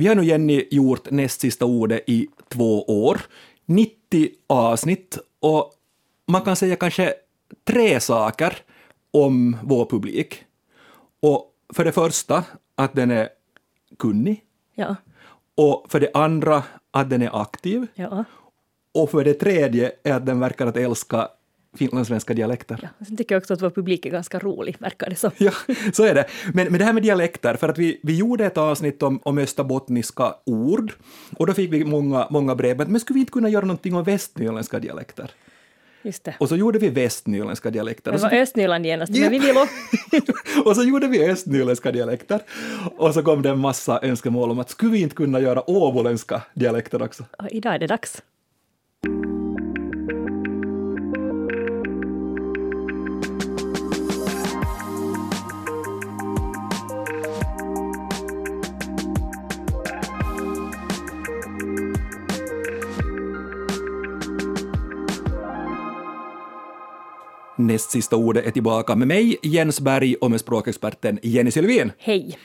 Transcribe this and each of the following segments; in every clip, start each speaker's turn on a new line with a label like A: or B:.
A: Vi har nu Jenny gjort näst sista ordet i två år, 90 avsnitt och man kan säga kanske tre saker om vår publik. Och för det första att den är kunnig.
B: Ja.
A: Och för det andra att den är aktiv.
B: Ja.
A: Och för det tredje är att den verkar att älska finlandssvenska dialekter.
B: ja. Sen tycker jag också att vår publik är ganska rolig, verkar det som.
A: Ja, så är det. Men, men det här med dialekter, för att vi, vi gjorde ett avsnitt om, om österbottniska ord och då fick vi många, många brev, men men skulle vi inte kunna göra någonting om västnyländska dialekter?
B: Just det.
A: Och så gjorde vi västnyländska dialekter.
B: Det var Östnyland genast,
A: Ja.
B: men vi vill också...
A: och så gjorde vi östnyländska dialekter. Och så kom det en massa önskemål om att skulle vi inte kunna göra åboländska dialekter också?
B: Och idag är det dags.
A: Näst sista ordet är tillbaka med mig, Jens Berg, och med språkexperten Jenny Sylvin.
B: Hej!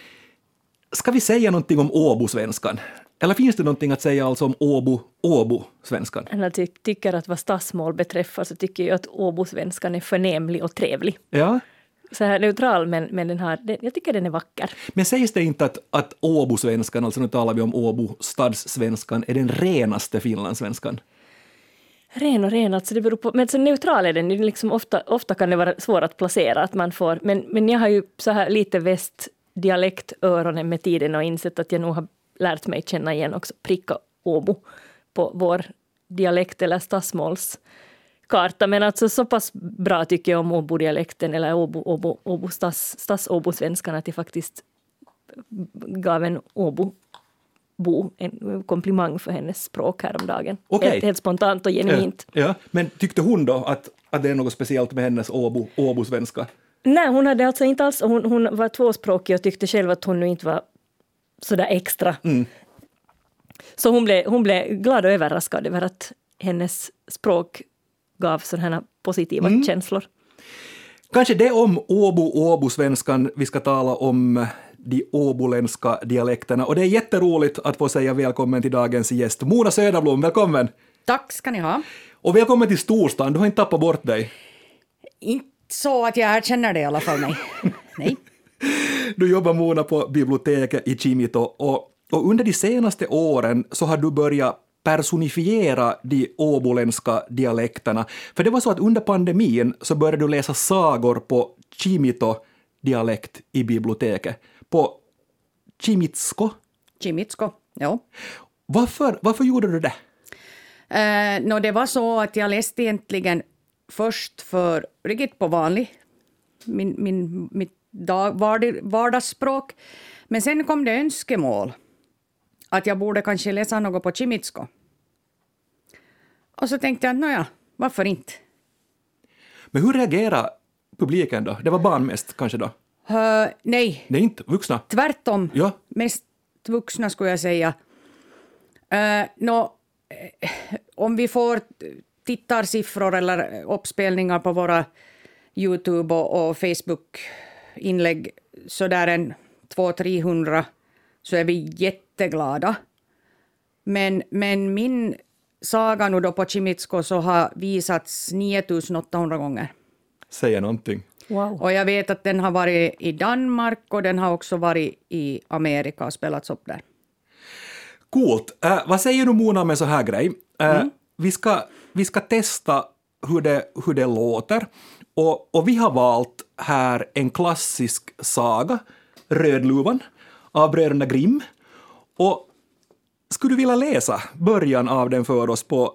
A: Ska vi säga någonting om Åbo-svenskan? Eller finns det någonting att säga alltså om Åbo, Åbo-svenskan?
B: Jag ty tycker att vad stadsmål beträffar så tycker jag att Åbosvenskan är förnämlig och trevlig.
A: Ja,
B: Så här neutral, men, men den har, jag tycker den är vacker.
A: men sägs det inte att, att Åbo-svenskan, alltså nu talar vi om Åbo stadssvenskan, är den renaste finlandssvenskan?
B: Ren och ren, alltså det beror på, men så neutral är den. Ju liksom ofta, ofta kan det vara svårt att placera att man får, men, men jag har ju så här lite västdialektöronen med tiden och insett att jag nog har lärt mig känna igen också pricka Åbo på vår dialekt eller stadsmålskarta. Men alltså så pass bra tycker jag om Åbo-dialekten eller Åbo, Åbo, Åbo stads, stads-Åbo-svenskan att jag faktiskt gav en Åbo. Bo en komplimang för hennes språk häromdagen.
A: Okej.
B: Helt, helt spontant och genuint.
A: Ja, men tyckte hon då att, att det är något speciellt med hennes Åbo, Åbo-svenska?
B: Nej, hon hade alltså inte alls, hon, hon var tvåspråkig och tyckte själv att hon nu inte var sådär extra. Så hon blev, hon blev glad och överraskad över att hennes språk gav sådana här positiva känslor.
A: Kanske det om Åbo, Åbo-svenskan vi ska tala om de åboländska dialekterna. Och det är jätteroligt att få säga välkommen till dagens gäst. Mona Söderblom, välkommen!
C: Tack ska ni ha.
A: Och välkommen till storstan, du har inte tappat bort dig.
C: Inte så att jag känner det i alla fall, nej. nej.
A: Du jobbar Mona på biblioteket i Kimito och, och under de senaste åren så har du börjat personifiera de åboländska dialekterna. För det var så att under pandemin så började du läsa sagor på Kimito-dialekt i biblioteket. På Kimitsko.
C: Kimitsko, ja.
A: Varför, varför gjorde du det?
C: Eh, nå, det var så att jag läste egentligen först för riktigt på vanlig, min, min, mitt dag, vardag, vardagsspråk. Men sen kom det önskemål att jag borde kanske läsa något på Kimitsko. Och så tänkte jag, nåja, varför inte?
A: Men hur reagerade publiken då? Det var barn mest kanske då?
C: Eh, nej,
A: Nej, inte vuxna?
C: Tvärtom.
A: Ja.
C: Mest vuxna skulle jag säga. Uh, eh, om vi får tittarsiffror eller uppspelningar på våra Youtube och, och Facebook-inlägg så där en 200-300 så är vi jätteglada. Men, men min saga nu då på Chimitsko så har visats 9800 gånger.
A: Säga någonting.
B: Wow.
C: Och jag vet att den har varit i Danmark och den har också varit i Amerika och spelats upp där.
A: Coolt. Äh, vad säger du Mona med så här grej? Äh, vi, ska, vi ska testa hur det, hur det låter. Och, och vi har valt här en klassisk saga, Rödluvan, av bröderna Grimm. Och skulle du vilja läsa början av den för oss på,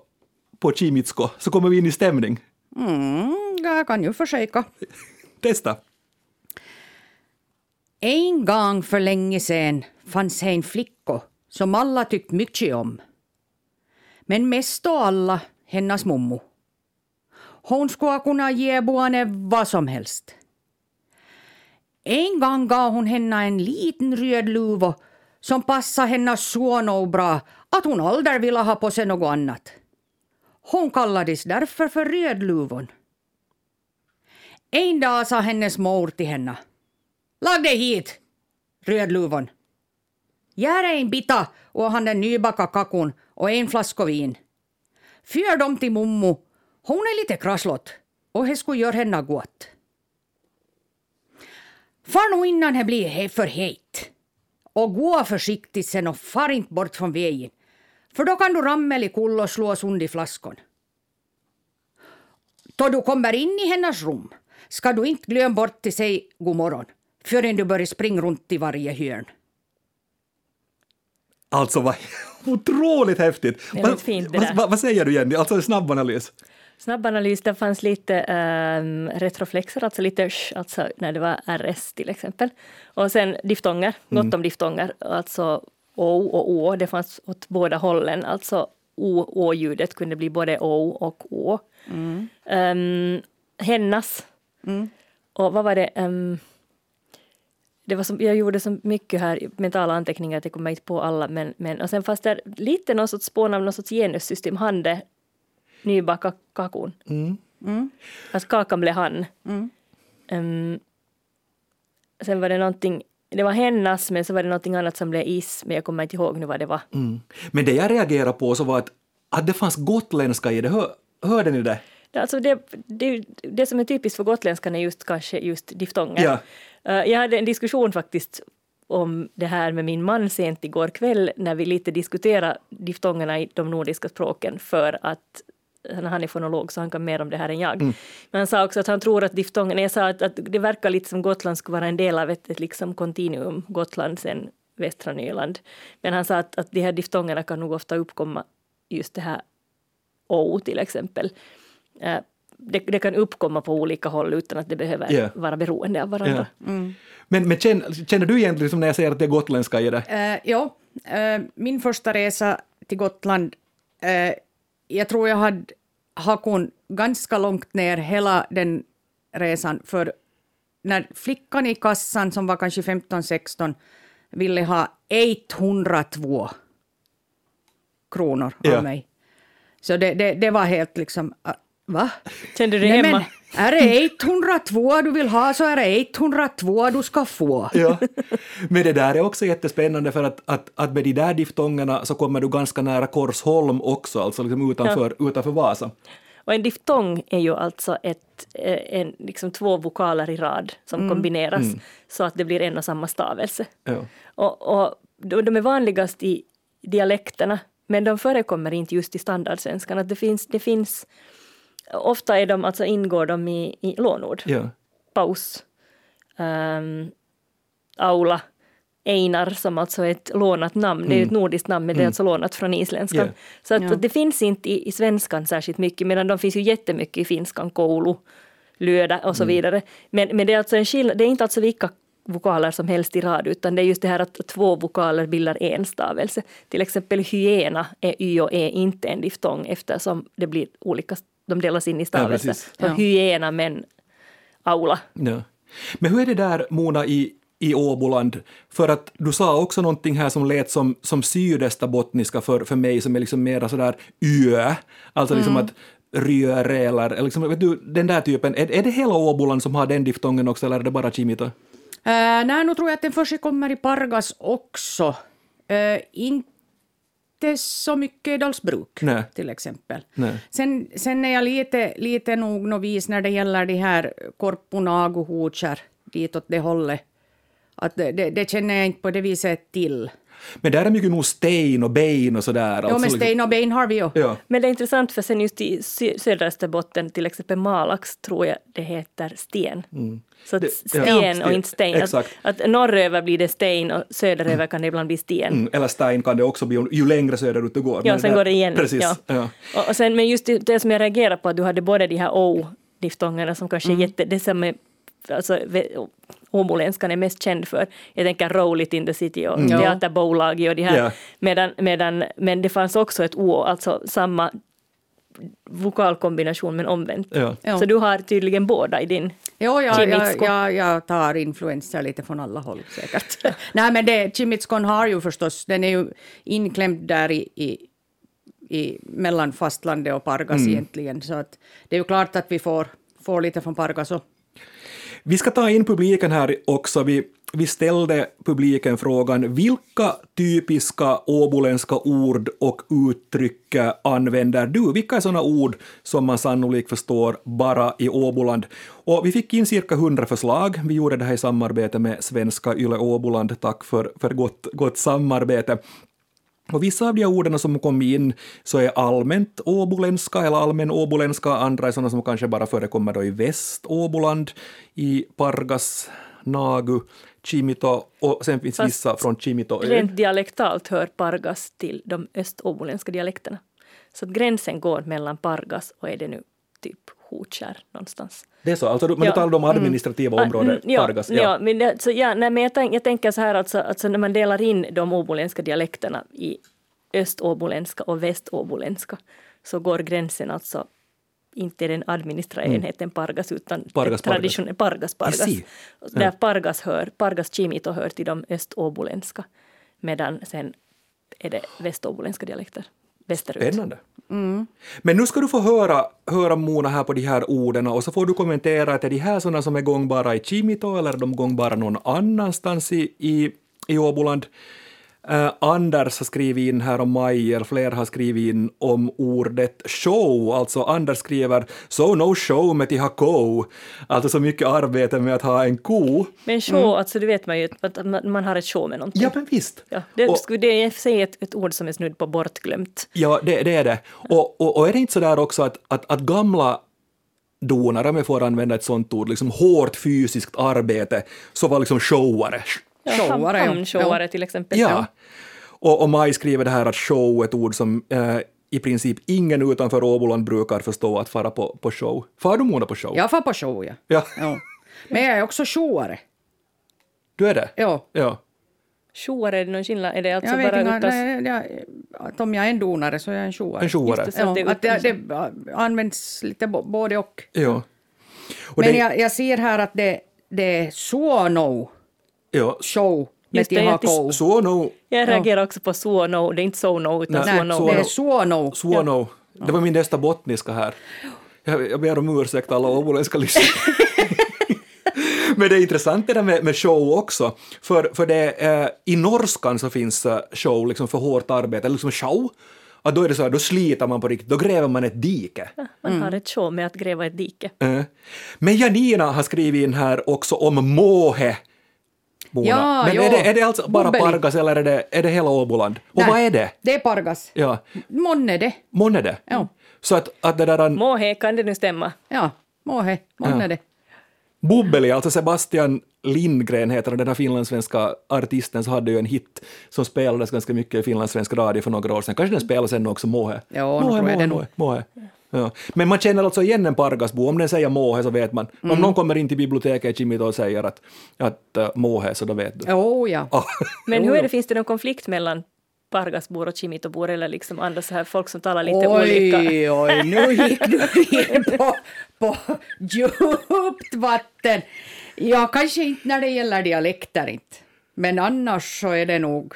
A: på Chimitsko så kommer vi in i stämning.
C: Mm, jag kan ju försöka.
A: Testa.
C: En gång för länge sedan fanns en flicka som alla tyckt mycket om. Men mest av alla hennes mommo. Hon skulle kunna ge barnet vad som helst. En gång gav hon henne en liten röd luva som passade henne så nog bra att hon aldrig ville ha på sig något annat. Hon kallades därför för Rödluvan. En dag sa hennes mor till henne. Lag dig hit, Rödluvan. Gär en bita och han den nybaka kakun och en flaska vin. Fyr dem till mommo, Hon är lite krasslott och det skulle göra henne gott. Far nu innan det blir he för het. Och gå försiktigt sen och far inte bort från vägen. För då kan du ramla i kull och slå sund i flaskan. Då du kommer in i hennes rum ska du inte glömma bort till sig god morgon förrän du börjar springa runt i varje hörn.
A: Alltså vad otroligt häftigt!
B: Det är
A: Vad-
B: fint
A: vad,
B: där.
A: vad, vad säger du Jenny? Alltså en snabb analys.
B: Snabb analys, det fanns lite um, retroflexer, alltså lite sh, alltså när det var RS till exempel. Och sen diftonger, gott om diftonger, alltså O och Å, det fanns åt båda hållen, alltså O, Å-ljudet kunde bli både O och Å. Um, hennas. Och vad var det? Um, det var som, jag gjorde så mycket här mentala anteckningar att jag kommer inte på alla, men, men och sen fanns det lite någon sorts spån av någon sorts genussystem, hande, nybaka kakun. Alltså kakan blev han. Ehm, sen var det någonting, det var hennes, men så var det någonting annat som blev is, men jag kommer inte ihåg nu vad det var.
A: Mm. Men det jag reagerade på så var att, att det fanns gotländska i det. Hör, hörde ni det?
B: Alltså det, det, det som är typiskt för gotländskan är just kanske just diftonger.
A: Ja.
B: Eh, Jag hade en diskussion faktiskt om det här med min man sent igår kväll när vi lite diskuterade diftongerna i de nordiska språken för att han är fonolog så han kan mer om det här än jag. Men han sa också att han tror att diftongerna, jag sa att, att det verkar lite som Gotland skulle vara en del av ett, ett liksom kontinuum, Gotland sen västra Nyland. Men han sa att, att de här diftongerna kan nog ofta uppkomma just det här O till exempel. Eh, Det, det kan uppkomma på olika håll utan att det behöver
A: Ja.
B: vara beroende av varandra.
A: Men, men känner, känner du egentligen liksom när jag säger att det är gotländska i det?
C: Uh, ja, eh, min första resa till Gotland, eh, jag tror jag hade hakon ganska långt ner hela den resan, för när flickan i kassan som var kanske 15-16 ville ha 102 kronor av mig. Så det, det, det var helt liksom, va?
B: Kände du dig
C: Nej,
B: hemma?
C: men är det 102 du vill ha så är det 102 du ska få.
A: Ja. Men det där är också jättespännande för att, att, att med de där diftongerna så kommer du ganska nära Korsholm också, alltså liksom utanför, utanför Vasa.
B: Och en diftong är ju alltså ett, eh, en, liksom två vokaler i rad som kombineras så att det blir en och samma stavelse.
A: Ja.
B: Och, och de de är vanligast i dialekterna, men de förekommer inte just i standardsvenskan. Att det, finns, det finns, ofta är de, alltså ingår de i, i lånord.
A: Ja.
B: Paus, ehm, Aula, Einar som alltså är ett lånat namn. Det är ju ett nordiskt namn men det är alltså lånat från isländskan.
A: Ja.
B: Så att,
C: Ja.
B: det finns inte i, i svenskan särskilt mycket medan de finns ju jättemycket i finskan, koulu, löda och så vidare. Men, men det är alltså en skillnad, det är inte alltså vilka vokaler som helst i rad utan det är just det här att två vokaler bildar en stavelse. Till exempel hyena är y och e inte en diftong eftersom det blir olika, de delas in i stavelser.
A: precis.
B: så
C: Ja.
B: hyena men aula.
A: Ja. Men hur är det där, Mona, i, i Åboland? För att du sa också någonting här som lät som, som sydöstra bottniska för, för mig, som är liksom mera sådär ö, alltså liksom att ryöre eller, liksom, vet du, den där typen. Är, är det hela Åboland som har den diftongen också, eller är det bara Kimito?
C: Uh, nej, nu tror jag att den förekommer i Pargas också. Uh, inte så mycket i Dalsbruk,
A: Nej.
C: till exempel.
A: Nej.
C: Sen, sen är jag lite, lite nog novis när det gäller de här korpuna och ditåt det hållet. Att det, det, det känner jag inte på det viset till.
A: Men där är mycket nog sten och ben och sådär.
C: jo,
A: alltså
C: men Stein och Bein har vi ju.
A: Ja.
B: Men det är intressant för sen just i sö- södra Österbotten, till exempel Malax, tror jag det heter sten. Så att
A: Det- ja.
B: sten och
A: Ja,
B: inte sten. Att,
A: exakt.
B: att norröver blir det sten och söderöver kan det ibland bli sten.
A: Mm, eller Stein kan det också bli, ju längre söderut du går.
B: Ja, sen
A: där-
B: går det igen.
A: Precis.
B: Ja.
A: Ja.
B: Och, och sen, men just det, det som jag reagerar på, att du hade både de här O-diftongerna som kanske
A: Mm.
B: är jätte, det som är, alltså åboländskan är mest känd för. Jag tänker Roll It in the City och
C: Ja.
B: Teaterbolag och de här.
A: Ja.
B: Medan, medan, men det fanns också ett O, alltså samma vokalkombination men omvänt.
A: Ja.
C: Ja.
B: Så du har tydligen båda i din...
C: Jag, jag,
B: Chimitsko.
C: jag, jag tar influenser lite från alla håll säkert. Nej, men det, Chimitskon har ju förstås, den är ju inklämd där i, i, i mellan fastlandet och Pargas egentligen. Så att det är ju klart att vi får, får lite från Pargas och
A: vi ska ta in publiken här också. Vi, vi ställde publiken frågan vilka typiska åboländska ord och uttryck använder du? Vilka är sådana ord som man sannolikt förstår bara i Åboland? Och vi fick in cirka hundra förslag. Vi gjorde det här i samarbete med Svenska Yle Åboland. Tack för, för gott, gott samarbete. Och vissa av de orden som kom in så är allmänt åboländska eller allmän åboländska, andra är sådana som kanske bara förekommer då i Väst-Åboland, i Pargas, Nagu, Chimito och sen finns
B: Fast
A: vissa från Chimito
B: Rent dialektalt hör Pargas till de öståboländska dialekterna. Så att gränsen går mellan Pargas och är det nu typ Hotskär någonstans.
A: Det är så, alltså men
B: Ja.
A: du talar om administrativa
B: Ah, mm, ja,
A: Pargas?
B: Ja, men, det, så, ja, nej, men jag, tänk, jag tänker så här alltså, alltså när man delar in de åboländska dialekterna i öståboländska och väståboländska så går gränsen alltså inte den administrativa enheten Pargas utan
A: Mm. Pargas,
B: det traditionella Pargas, Pargas.
A: See.
B: Där Pargas hör, Pargas Chimito hör till de öståboländska medan sen är det väståboländska dialekter västerut.
A: Spännande. Men nu ska du få höra, höra Mona här på de här orden och så får du kommentera att är de här sådana som är gångbara i Chimito eller är de gångbara någon annanstans i, i, i Åboland? Eh, Anders har skrivit in här om maj, eller fler har skrivit in om ordet show, alltså Anders skriver “so no show med ko”, alltså så mycket arbete med att ha en ko.
B: Men show, alltså det vet man ju att man, har ett show med någonting.
A: Ja, men visst.
B: Ja, det,
A: Och-
B: det är i och sig ett, ett ord som är snudd på bortglömt.
A: Ja, det, det är det. Och, och, och är det inte så där också att, att, att gamla donare, om jag får använda ett sånt ord, liksom hårt fysiskt arbete, så var liksom showare.
C: Showare, ja.
B: Hamnshoware till exempel.
A: Ja. Och, och Maj skriver det här att show är ett ord som eh, i princip ingen utanför Åboland brukar förstå att fara på, på show. Far du Mona på show?
C: Jag får på show, ja.
A: Ja,
C: ja. Men jag är också showare.
A: du är det?
C: Ja.
A: Ja.
B: Showare, är det någon skillnad? Är det alltså
C: Jag
B: bara
C: inte, nej, jag, att om jag är en donare så är jag en showare.
A: En.
B: Just det, så
C: Ja,
B: att det
C: att det, används lite både och.
A: ja. Och
C: Men jag, jag ser här att det, det är Suono
A: ja.
C: show med
B: Just det,
C: till
B: jag reagerar också på suono, det är inte so-no utan
A: Nej,
B: suono.
C: Det är Suono.
A: Suono. Det var min nästa bottniska här. Jag, jag ber om ursäkt alla åboländska lyssnare. Men det är intressant det där med, med show också, för, för det, eh, i norskan så finns eh, show liksom för hårt arbete, eller liksom show, att då är det så här, då sliter man på riktigt, då gräver man ett dike.
B: Man har ett show med att gräva ett dike.
A: Eh. Men Janina har skrivit in här också om måhe. Bona.
C: Ja,
A: Men
C: jo.
A: är det, är det alltså bara
C: Bubbeli.
A: Pargas eller är det, är det hela Åboland? Och
C: Nej,
A: vad är det?
C: Det är Pargas.
A: Ja,
C: Månne det.
A: månne det?
C: Ja.
A: Så att, att det där
B: Måhe, kan det nu stämma?
C: Ja, måhe. Månne
A: Ja.
C: det.
A: Bubbeli, alltså Sebastian Lindgren heter den här finlandssvenska artisten, så hade ju en hit som spelades ganska mycket i finlandssvensk radio för några år sedan. Kanske den spelades ännu också, Måhe.
C: Ja,
A: Måhe, Måhe. Måhe, Måhe. Ja. Men man känner alltså igen en Pargasbo, om den säger Måhe så vet man.
C: Mm.
A: Om någon kommer in till biblioteket i Kimito och säger att, att uh, Måhe, så då vet du.
C: Oh, ja.
A: Ah.
B: Men hur är det, finns det någon konflikt mellan Pargasbor och Chimitobor eller liksom andra så här folk som talar lite olika?
C: Oj, oj, nu gick du in på, på djupt vatten. Ja, kanske inte när det gäller dialekter inte. Men annars så är det nog,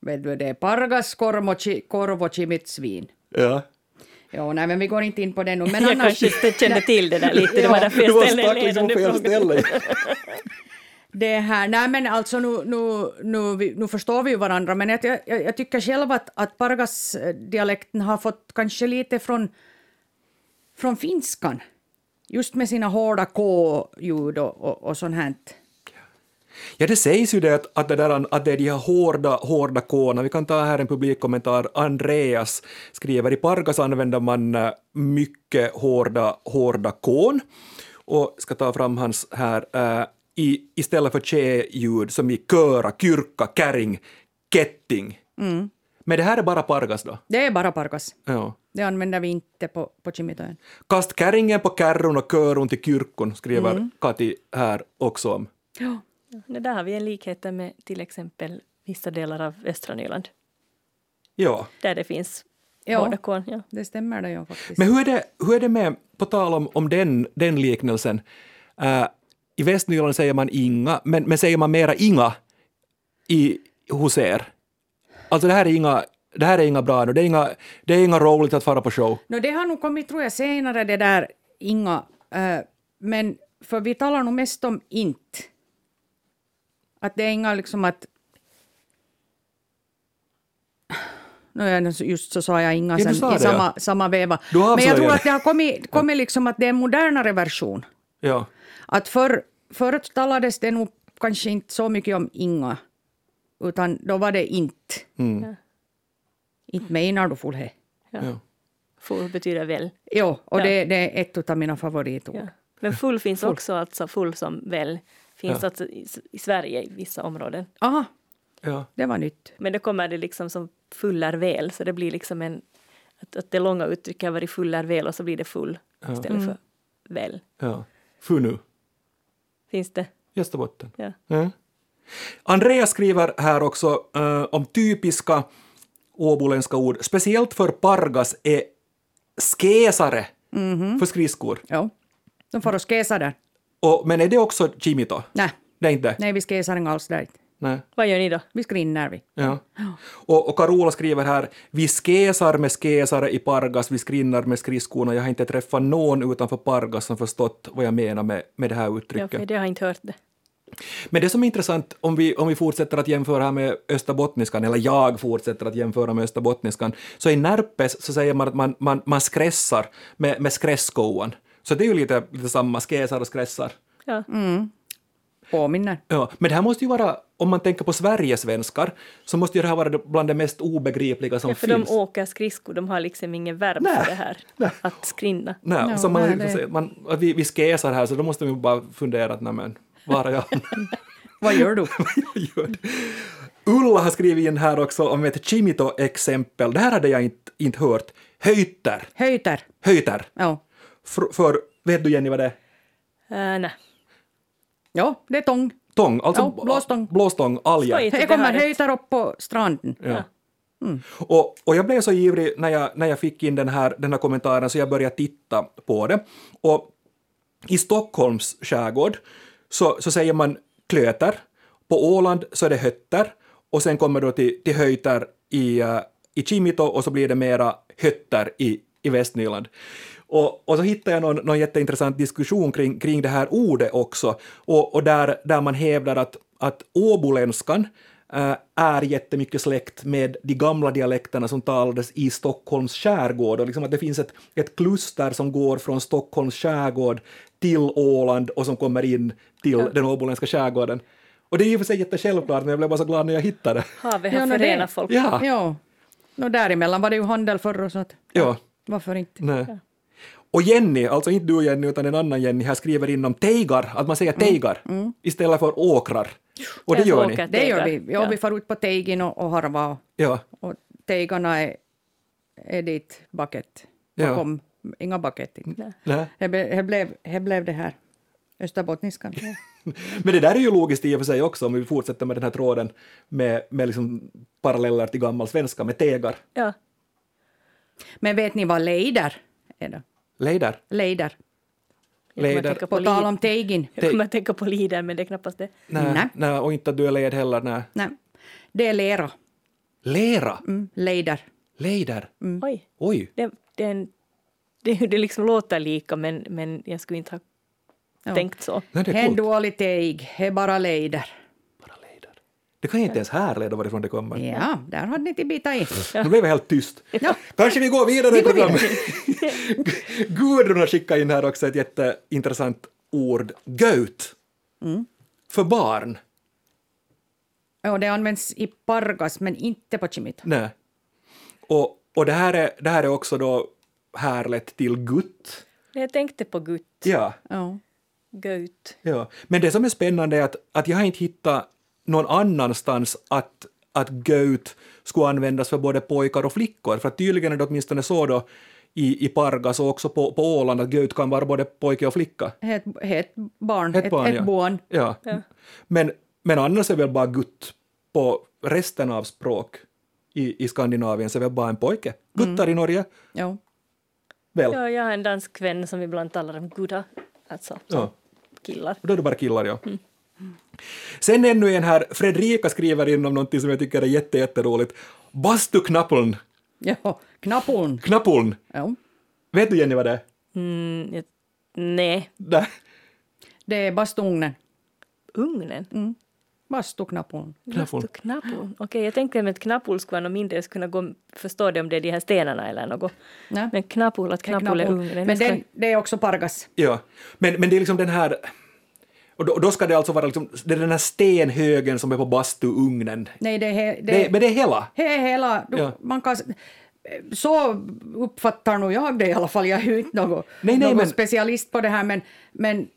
C: vet du, det är Pargas, korv och, chi- korv och chimitsvin.
A: Ja.
C: Ja, nej, men vi går inte in på det nu. Men
B: Jag
C: annars,
B: kanske inte kände till det där lite, det var därför
A: Du
B: jag
A: var
B: ställde en
A: liksom
B: ledande fråga.
C: det här, nej men alltså nu, nu, nu, nu förstår vi ju varandra, men jag, jag, jag tycker själv att, att Pargas-dialekten har fått kanske lite från, från finskan. Just med sina hårda K-ljud och, och, och sånt här.
A: Ja, det sägs ju det att, att, det där, att det är de här hårda, hårda kåna. Vi kan ta här en publikkommentar. Andreas skriver i Pargas använder man eh, mycket hårda, hårda kon. Och ska ta fram hans här. eh, i, istället för tje-ljud som i köra, kyrka, kärring, ketting. Men det här är bara Pargas då?
C: Det är bara Pargas.
A: Ja.
C: Det använder vi inte på, på Chimitoen.
A: Kast kärringen på kärron och körun till kyrkon, skriver Kati här också om.
C: Ja.
B: Det där har vi en likhet med till exempel vissa delar av östra Nyland,
A: Ja.
B: där det finns
C: Ja.
B: hårda korn. Ja.
C: Det stämmer det ju faktiskt.
A: Men hur är det, hur är det med, på tal om, om den, den liknelsen, äh, i Västnyland säger man inga, men, men säger man mera inga i, hos er? Alltså det här är inga, det här är inga bra nu, det är inga, det är inga roligt att fara på show.
C: No, det har nog kommit, tror jag, senare det där Inga, eh, men för vi talar nog mest om inte. Att det är inga liksom att... No, just så sa jag inga
A: Ja,
C: sen
A: sa
C: i
A: det, ja.
C: samma, samma veva. Men jag tror att det har kommit, kommit liksom att det är en modernare version.
A: Ja.
C: Att för, förut talades det nog kanske inte så mycket om inga, utan då var det inte.
A: Mm.
C: Inte menar du full he.
B: Ja.
A: Ja.
B: Full betyder väl.
C: Jo, och
B: Ja.
C: det, det är ett av mina favoritord.
B: Ja. Men full finns också, alltså full som väl. Finns
A: Ja.
B: alltså i, i Sverige i vissa områden.
C: Aha,
A: Ja.
C: det var nytt.
B: Men då kommer det liksom som full är väl, så det blir liksom en... Att, att det långa uttrycket har varit full är väl och så blir det full istället för väl.
A: ja. Funu.
B: Finns det?
A: Österbotten.
B: Ja.
A: Ja. Andreas skriver här också eh, om typiska åboländska ord. Speciellt för pargas är skesare för skridskor.
C: Jo. De får oss skesa där.
A: Och, men är det också chimito?
C: Nej,
A: Det är inte?
C: nej vi skesar inte alls där.
A: Nej.
B: Vad gör ni då?
C: Vi skrinnar vi.
A: Ja. Och, och Carola skriver här, vi skesar med skesare i Pargas, vi skrinnar med skridskorna. Jag har inte träffat någon utanför Pargas som förstått vad jag menar med, med det här
B: Ja,
A: uttrycket.
B: för det har jag inte hört det.
A: Men det som är intressant, om vi, om vi fortsätter att jämföra här med österbottniskan, eller jag fortsätter att jämföra med österbottniskan, så i Närpes så säger man att man, man, man skrässar med, med skrässkoan. Så det är ju lite, lite samma, skäsar och skrässar.
B: Ja.
C: Påminner.
A: Ja, men det här måste ju vara, om man tänker på Sverigesvenskar, så måste ju det här vara bland det mest obegripliga som
B: Ja, för
A: finns.
B: de åker skridskor, de har liksom ingen verb
A: Nej,
B: för det här.
A: nej.
B: Att skrinna.
A: Nej, så man,
C: nej,
A: liksom
C: det-
A: säger- man, vi, vi skäsar här, så då måste vi bara fundera att nej men, var är jag?
C: Vad gör du?
A: gör. Ulla har skrivit in här också om ett chimito-exempel. Det här hade jag inte, inte hört. Höjter.
C: Höjter.
A: Höjter.
C: Ja.
A: För, för, vet du Jenny vad det är?
B: Äh, nej.
C: ja, det är tång.
A: Tång, alltså
C: Ja, blåstång.
A: blåstång, alger.
C: Det
B: det
C: kommer höjter upp på stranden.
A: Ja. Och, och jag blev så ivrig när jag, när jag fick in den här, den här kommentaren så jag började titta på det. Och i Stockholms skärgård så, så säger man klöter, på Åland så är det hötter och sen kommer då till, till höjter i, uh, i Chimito och så blir det mera hötter i, i Västnyland. Och, och så hittade jag någon, någon jätteintressant diskussion kring, kring det här ordet också, och, och där, där man hävdar att, att åboländskan eh, är jättemycket släkt med de gamla dialekterna som talades i Stockholms skärgård och liksom att det finns ett, ett kluster som går från Stockholms skärgård till Åland och som kommer in till den åboländska skärgården. Och det är och för sig jättesjälvklart, men jag blev bara så glad när jag hittade det.
C: Ja,
B: har
C: no, det-
B: förenat folk.
A: Ja,
C: Ja. No, däremellan var det ju handel förr och så att,
A: ja.
C: varför inte?
A: Nej. Och Jenny, alltså inte du Jenny utan en annan Jenny, här skriver in om teigar, att man säger teigar istället för åkrar. Och det gör ni.
B: åker
C: Det gör vi. Ja, vi far ut på Teigin och, och harva
A: Ja.
C: och teigarna är, är dit bucket.
A: Ja.
C: Bakom, inga bucket. Det, blev, blev det här österbottniskan. Ja.
A: Men det där är ju logiskt i och för sig också om vi fortsätter med den här tråden med, med liksom paralleller till gammal svenska med tegar.
B: Ja.
C: Men vet ni vad leider är då?
A: Leider.
C: Leider.
B: Jag kommer
A: Leider.
B: tänka på
C: På tal om Teigin.
B: Jag kommer att tänka på Lider, men det är knappast det.
A: Nej,
C: Nej.
A: nej. och inte att du är led heller. Nej.
C: Nej, det är lera.
A: Lera.
C: Mm, leider.
A: Leider.
B: Oj,
A: Oj.
B: det, det, är en, det, det liksom låter lika, men, men jag skulle inte ha
C: Ja.
B: tänkt så.
A: Nej, det är
C: är en
A: coolt.
C: dålig teig, det är bara leider.
A: Det kan jag inte ens härleda varifrån det kommer.
C: Ja, där hade ni till bita i.
A: Nu blev jag helt tyst.
C: Ja.
A: Kanske vi går vidare i programmet. Gudrun har skickat in här också ett jätteintressant ord. Göt.
C: Mm.
A: För barn.
C: Ja, det används i Pargas, men inte på Chimita.
A: Nej. Och, och det, här är, det här är också då härlett till gutt.
B: Jag tänkte på gutt,
A: Ja,
C: Ja.
B: göt.
A: ja. Men det som är spännande är att, att jag har inte hittat någon annanstans att, att göt skulle användas för både pojkar och flickor. För att tydligen är det åtminstone så då i, i Pargas och också på, på Åland att göt kan vara både pojke och flicka.
C: Ett, ett barn,
A: Ett
C: ett,
A: barn,
C: ett
A: ja.
C: barn.
A: Ja. Men, men annars är väl bara gutt på resten av språk i, i Skandinavien så är väl bara en pojke. Guttar i Norge,
C: Ja.
A: väl?
B: Ja, jag har en dansk vän som ibland talar om gudda, alltså
A: Ja.
B: killar.
A: Då är det bara killar, ja. Sen ännu en här, Fredrika skriver in om någonting som jag tycker är jätte, jätteroligt. Bastuknappeln.
C: ja. Knappon.
A: Knappeln.
C: Ja.
A: Vet du Jenny vad det är?
B: Mm, jag, nej,
A: Nej.
C: Det är bastuugnen.
B: ugnen.
C: Bastuknappon.
A: Knappul.
B: Knappul. Okej, jag tänkte att knappul skulle vara något mindre, jag skulle kunna gå, förstå det om det är de här stenarna eller något.
C: Nej.
B: Men knappul, att knappul är det är
C: Men den, det är också pargas.
A: Ja, men, men det är liksom den här... Och då, då ska det alltså vara liksom, det är den här stenhögen som är på bastuugnen.
C: Nej, det är, he- det,
A: Det, men det är hela?
C: det är hela... Du,
A: Ja.
C: man kan, så uppfattar nog jag det i alla fall. Jag är ju inte någon,
A: Nej, nej,
C: någon
A: men-
C: specialist på det här, men, men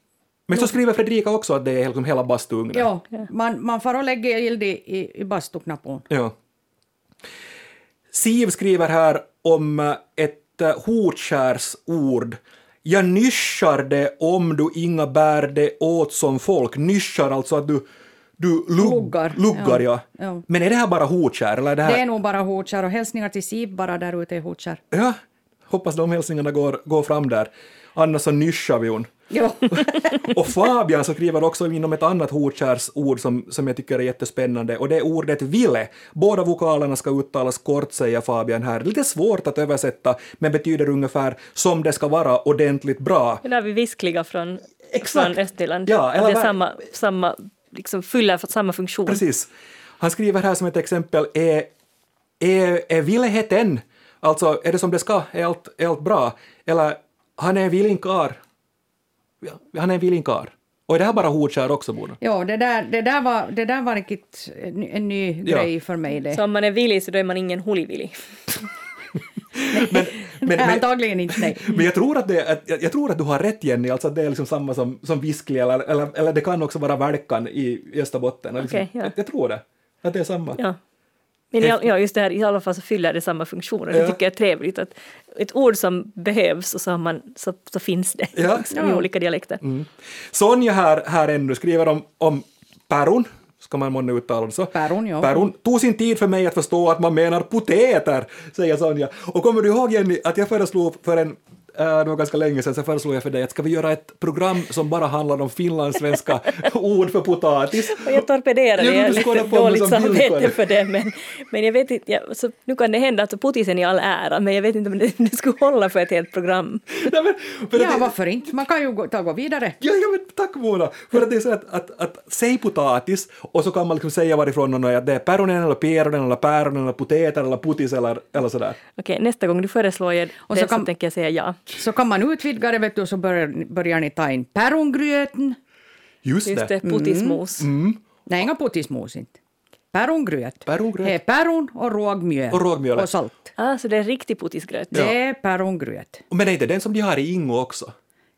A: Men så skriver Fredrika också att det är liksom hela bastuugnen.
C: ja, man, man får och lägga ild i, i, i bastuknappon.
A: Ja. Siv skriver här om ett eh, hotskärsord. Jag nyschar det om du inga bär det åt som folk. Nyschar alltså att du, du lugg,
C: Luggar,
A: luggar ja.
C: ja.
A: Men är det här bara hotskär? Eller är det här...
C: Det är nog bara hotkär och hälsningar till Siv bara där ute i hotkär.
A: Ja, hoppas de hälsningarna går, går fram där. Annars så nyschar vi hon. Och Fabian så skriver också inom ett annat hotskärsord som, som jag tycker är jättespännande och det är ordet ville. Båda vokalerna ska uttalas kort säger Fabian här. Lite svårt att översätta men betyder ungefär som det ska vara ordentligt bra.
B: Det där vi viskliga från,
A: Exakt.
B: från Östnyland.
A: Ja, eller
B: det är samma, samma, liksom fyller samma funktion.
A: Precis. Han skriver här som ett exempel är, är, är villigheten, alltså är det som det ska, är allt, är allt bra? Eller han är en villig karl. Ja, Han är en villig karl. Och är det här bara hotskär också, Bona?
C: jo, det där, det där var, det där var riktigt en, en ny
A: Ja.
C: grej för mig. Det.
B: Så om man är villig så då är man ingen hulivillig.
A: Men, men,
C: Nej,
A: men,
C: antagligen inte. Nej.
A: men jag, tror att det, att, jag, jag tror att du har rätt Jenny, alltså att det är liksom samma som, som visklig eller, eller, eller det kan också vara välkan i Österbotten. Liksom,
B: Okej, ja.
A: jag, jag tror det, att det är samma.
B: Ja. Men i all- ja, just det här, i alla fall så fyller det samma funktion och det
A: Ja.
B: tycker jag är trevligt. Att ett ord som behövs och så, har man, så, så finns det
A: Ja.
B: liksom, i
C: Ja.
B: olika dialekter.
A: Sonja här, här ännu skriver om, om päron, ska man månne uttala det så?
C: Päron, ja.
A: Päron tog sin tid för mig att förstå att man menar potäter, säger Sonja. Och kommer du ihåg Jenny att jag föreslog för en det var ganska länge sedan, så föreslog jag för dig att ska vi göra ett program som bara handlar om finlandssvenska ord för potatis?
B: Och jag torpederade,
A: Ja,
B: jag
A: skådar
B: lite dåligt samvete för det. Men, men jag vet inte, jag, så, nu kan det hända att potisen i all ära, men jag vet inte om det, det skulle hålla för ett helt program.
A: Nej, men,
C: Ja,
A: det-
C: varför inte? Man kan ju gå, ta gå vidare.
A: Ja, ja men tack Mona! För att det är så att, att, att säg potatis och så kan man liksom säga varifrån någon är, att det är päronen eller päronen eller päronen eller potäter eller putis eller, eller sådär.
B: Okej, nästa gång du föreslår jag
C: Och
B: det
C: så
B: så,
C: kan-
B: tänker jag säga ja.
C: Så kan man utvidga det vet du, och så börjar, börjar ni ta in pärongröten.
A: Just,
B: Just det, potismos.
C: Nej, inga potismos inte. Pärongröt.
A: Pärongröt.
C: Det är päron och rågmjöl.
A: Och rågmjöl.
C: Och salt.
B: Ah, så det är riktig potisgröt.
C: Det är pärongröt.
A: Men är inte den som de har i Ingo också?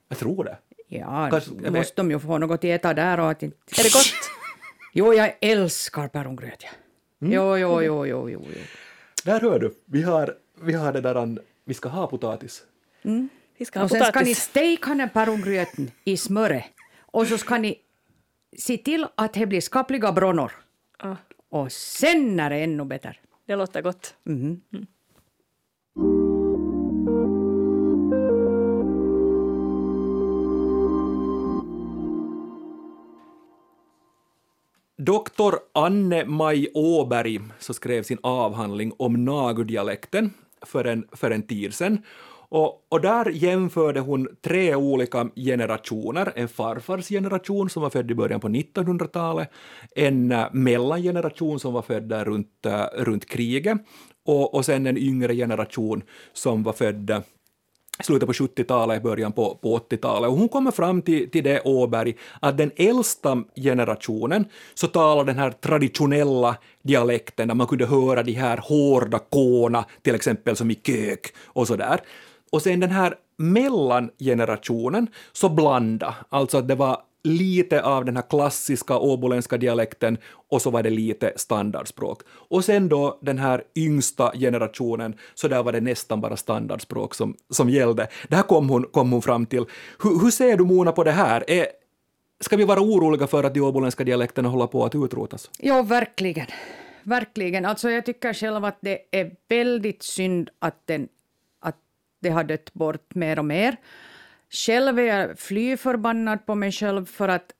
A: Jag tror det.
C: Ja,
A: Kanske- jag vet.
C: måste de ju få något att äta där och att inte...
B: Är det gott?
C: Jo, jag älskar pärongröt. Ja.
A: Mm.
C: Jo, jo, jo, jo, jo, jo.
A: Där hör du, vi har, vi har det där, vi ska ha potatis.
B: Vi ska ha
C: Och sen ska ni steka den pärongröten i smöret. Och så ska ni se till att det blir skapliga bronnor.
B: Ah,
C: Och sen är det ännu bättre.
B: det låter gott.
A: Doktor Anne-Maj Åberg så skrev sin avhandling om Nagu-dialekten för en, för en tid sedan. Och, och där jämförde hon tre olika generationer. En farfars generation som var född i början på 1900-talet, en eh, mellangeneration som var född runt, eh, runt kriget och, och sen en yngre generation som var född eh, slutet på 70-talet, början på, på 80-talet. Och hon kommer fram till, till det, Åberg, att den äldsta generationen så talar den här traditionella dialekten där man kunde höra de här hårda kåna, till exempel som i kök och sådär. Och sen den här mellangenerationen så blanda, alltså att det var lite av den här klassiska åboländska dialekten och så var det lite standardspråk. Och sen då den här yngsta generationen, så där var det nästan bara standardspråk som, som gällde. Det här kom hon, kom hon fram till. Hur, hur ser du Mona på det här? Är, ska vi vara oroliga för att de åboländska dialekterna håller på att utrotas?
C: Ja, verkligen. Verkligen. Alltså jag tycker själv att det är väldigt synd att, den, det har dött bort mer och mer. Själv är jag fly förbannad på mig själv för att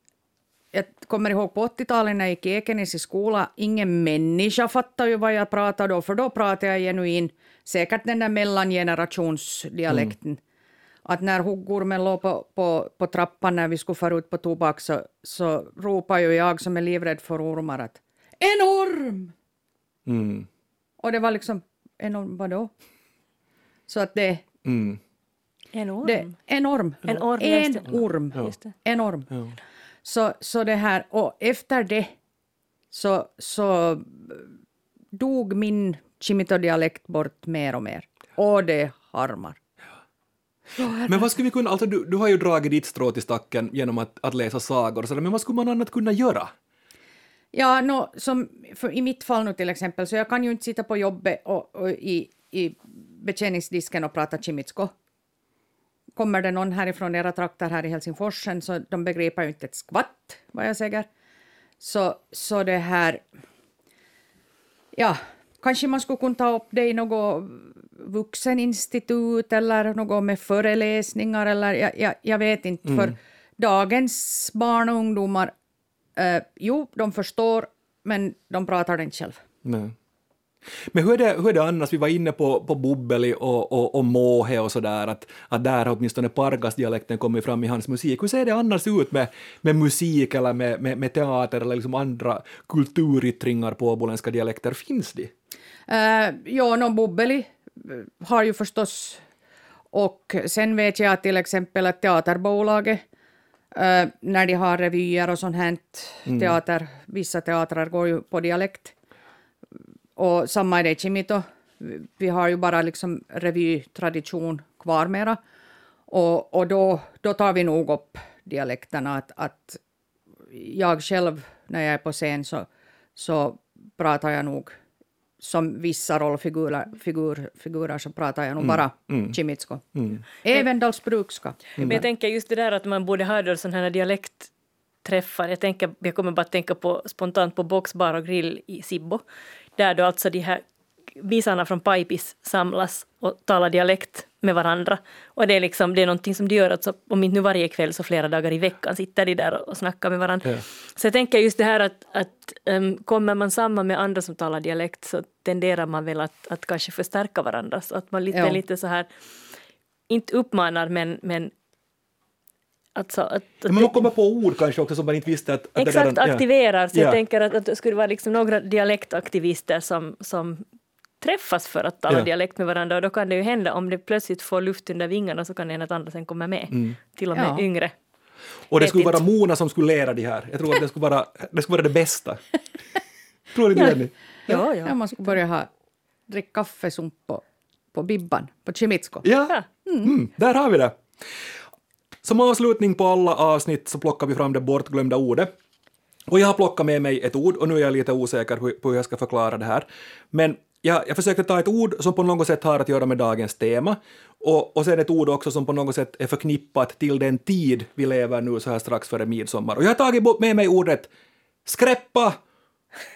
C: jag kommer ihåg på 80-talet när jag gick i Ekenäs i skola, ingen människa fattade ju vad jag pratade då, för då pratade jag genuin, säkert den där mellangenerationsdialekten. att när huggormen låg på, på, på trappan när vi skulle fara ut på tobak så, så ropade ju jag som är livrädd för ormar att enorm!
A: Mm.
C: Och det var liksom, enorm vadå? Så att det,
A: Mm.
B: En orm.
C: det enorm.
B: En orm,
C: en
B: just det.
C: orm.
B: Det.
C: Enorm.
A: Ja.
C: Så, så det här, och efter det så, så dog min Chimito-dialekt bort mer och mer. Och det harmar.
A: Men vad skulle vi kunna, alltså du, du har ju dragit ditt strå till stacken genom att, att läsa sagor och sådär, men vad skulle man annat kunna göra?
C: Ja, no, som för i mitt fall nu till exempel, så jag kan ju inte sitta på jobbet och, och i, i betjäningsdisken och prata chimitsko. Kommer det någon härifrån era trakter här i Helsingfors sen, så de begriper ju inte ett skvatt vad jag säger. Så, så det här... Ja, kanske man skulle kunna ta upp det i något vuxeninstitut eller något med föreläsningar eller jag, jag, jag vet inte. För dagens barn och ungdomar, eh, jo, de förstår, men de pratar det inte själv.
A: Nej. Men hur är, det, hur är det annars? Vi var inne på, på Bubbeli och, och, och Måhe och sådär, att, att där har åtminstone Pargas-dialekten kommit fram i hans musik. Hur ser det annars ut med, med musik eller med, med, med teater eller liksom andra kulturyttringar på åboländska dialekter? Finns de?
C: Uh, ja, no, Bubbeli eh, har ju förstås... Och sen vet jag till exempel att Teaterbolaget, eh, när de har revyer och sånt här, teater, vissa teatrar går ju på dialekt. Och samma är det i Chimito. Vi har ju bara liksom revytradition kvar mera. Och, och då, då tar vi nog upp dialekterna. Att, att jag själv, när jag är på scen, så, så pratar jag nog som vissa rollfigurer figur, figurer så pratar jag nog bara chimitsko. Även dalsbrukska.
B: Men jag tänker just det där att man borde ha då sådana här dialektträffar. Jag, tänker, jag kommer bara att tänka på, spontant på Boxbar och grill i Sibbo. Där då alltså de här visarna från Pipis samlas och talar dialekt med varandra. Och det är liksom, det är någonting som de gör, alltså, om inte nu varje kväll så flera dagar i veckan sitter de där och snackar med varandra.
A: Ja.
B: Så jag tänker just det här att, att um, kommer man samman med andra som talar dialekt så tenderar man väl att, att kanske förstärka varandra. Så att man lite,
C: Ja.
B: lite så här, inte uppmanar men, men alltså att, att
A: Ja, men man kommer på ord kanske också som man inte visste att... att
B: Exakt,
A: det redan,
B: aktiverar. Så
A: Ja.
B: jag tänker att, att det skulle vara liksom några dialektaktivister som, som träffas för att tala
A: Ja.
B: dialekt med varandra och då kan det ju hända om det plötsligt får luft under vingarna så kan det hända att andra sen kommer med.
A: Mm.
B: Till och med
C: Ja.
B: yngre.
A: Och det
B: vet
A: skulle vara. Mona som skulle lära de här. Jag tror att det skulle vara det, skulle vara det bästa. tror inte det? Jenny?
B: Ja,
C: Ja,
B: ja.
C: man skulle börja ha, dricka kaffesump på, på Bibban, på Chimitsko.
A: Ja, mm, där har vi det. Som avslutning på alla avsnitt så plockar vi fram det bortglömda ordet. Och jag har plockat med mig ett ord och nu är jag lite osäker på hur jag ska förklara det här. Men jag, jag försökte ta ett ord som på något sätt har att göra med dagens tema och, och sen ett ord också som på något sätt är förknippat till den tid vi lever nu så här strax före midsommar. Och jag har tagit med mig ordet skräppa.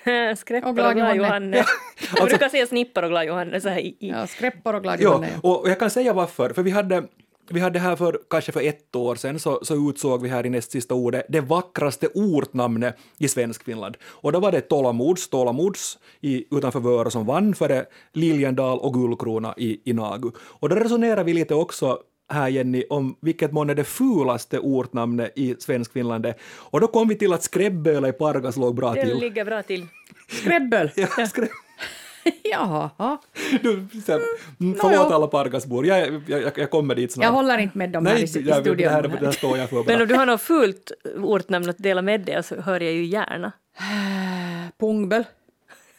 B: Skräppar
C: Och glad Johanne.
B: Johanne. Jag brukar säga snippar och glad Johanne så här i, i.
C: Ja, skräppar och glad
A: Ja,
C: Johanne, ja.
A: och jag kan säga varför. För vi hade, vi hade här för kanske för ett år sedan så, så utsåg vi här i näst sista ordet det vackraste ortnamnet i Svenskfinland. Och då var det Tålamods, Tålamods i, utanför Vörå som vann före Liljendal och Gullkrona i, i Nagu. Och då resonerar vi lite också här Jenny om vilket mån är det fulaste ortnamnet i Svenskfinland är. Och då kom vi till att Skräbböle i Pargas låg bra
B: Den
A: till.
B: ligger bra till.
C: Skräbbel!
A: Ja, skräbb...
C: Jaha.
A: Du, så här, mm, förlåt alla Pargasbor, jag, jag, jag, jag kommer dit snart.
C: Jag håller inte med dem här i, i
A: jag, det,
C: studion.
A: här, det här står jag för
B: Men om du har något fult ortnamn att dela med dig så hör jag ju gärna.
C: Pungbel.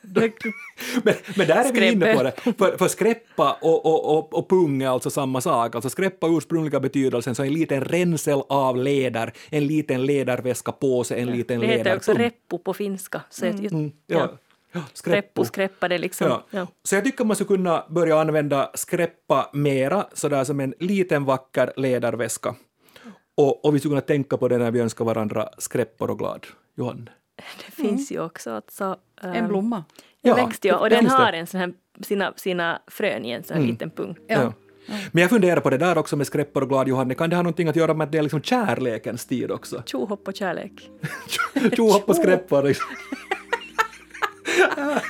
A: Men, men där är vi inne på
B: Skräppe.
A: det. För, för skräppa och, och, och, och pung är alltså samma sak. Alltså skräppa ursprungliga betydelsen så en liten ränsel av läder, en liten läderväskapåse, en liten
B: Det heter också
A: läderpung.
B: reppu på finska. Så
A: Mm,
B: ja.
A: ja. Ja, skräppo.
B: Reppu, skräppa, det är liksom.
A: Ja.
B: Ja.
A: Så jag tycker man skulle kunna börja använda skräppa mera, sådär som en liten vacker läderväska. Och, och vi skulle kunna tänka på det när vi önskar varandra skräppor och glad. Johanne?
B: Det finns ju också alltså,
C: En
B: ehm,
C: blomma.
B: En
A: Ja,
B: växt, ja. Och den har en sån här, sina, sina frön i en sån här liten pung.
C: Ja.
A: Men jag funderar på det där också med skräppor och glad Johanne, kan det ha någonting att göra med att det är liksom kärlekens tid också?
B: Tjohopp och kärlek.
A: Tjohopp och skräppor liksom.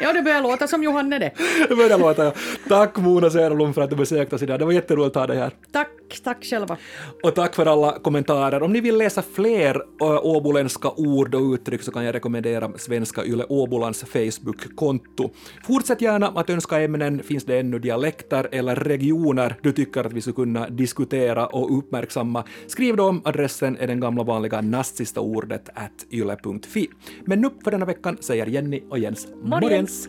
C: Ja, det börjar låta som Johanne det.
A: Det börjar låta, ja. Tack Mona Söderblom för att du besökte oss idag. Det var jätteroligt att ha dig här.
C: Tack, tack själva.
A: Och tack för alla kommentarer. Om ni vill läsa fler ö, åboländska ord och uttryck så kan jag rekommendera Svenska Yle Åbolands Facebook-konto. Fortsätt gärna att önska ämnen. Finns det ännu dialekter eller regioner du tycker att vi skulle kunna diskutera och uppmärksamma? Skriv då om. Adressen är den gamla vanliga näst sista ordet at yle.fi. Men nu för denna veckan säger Jenny och Jens
B: Morjens!
A: Morjens.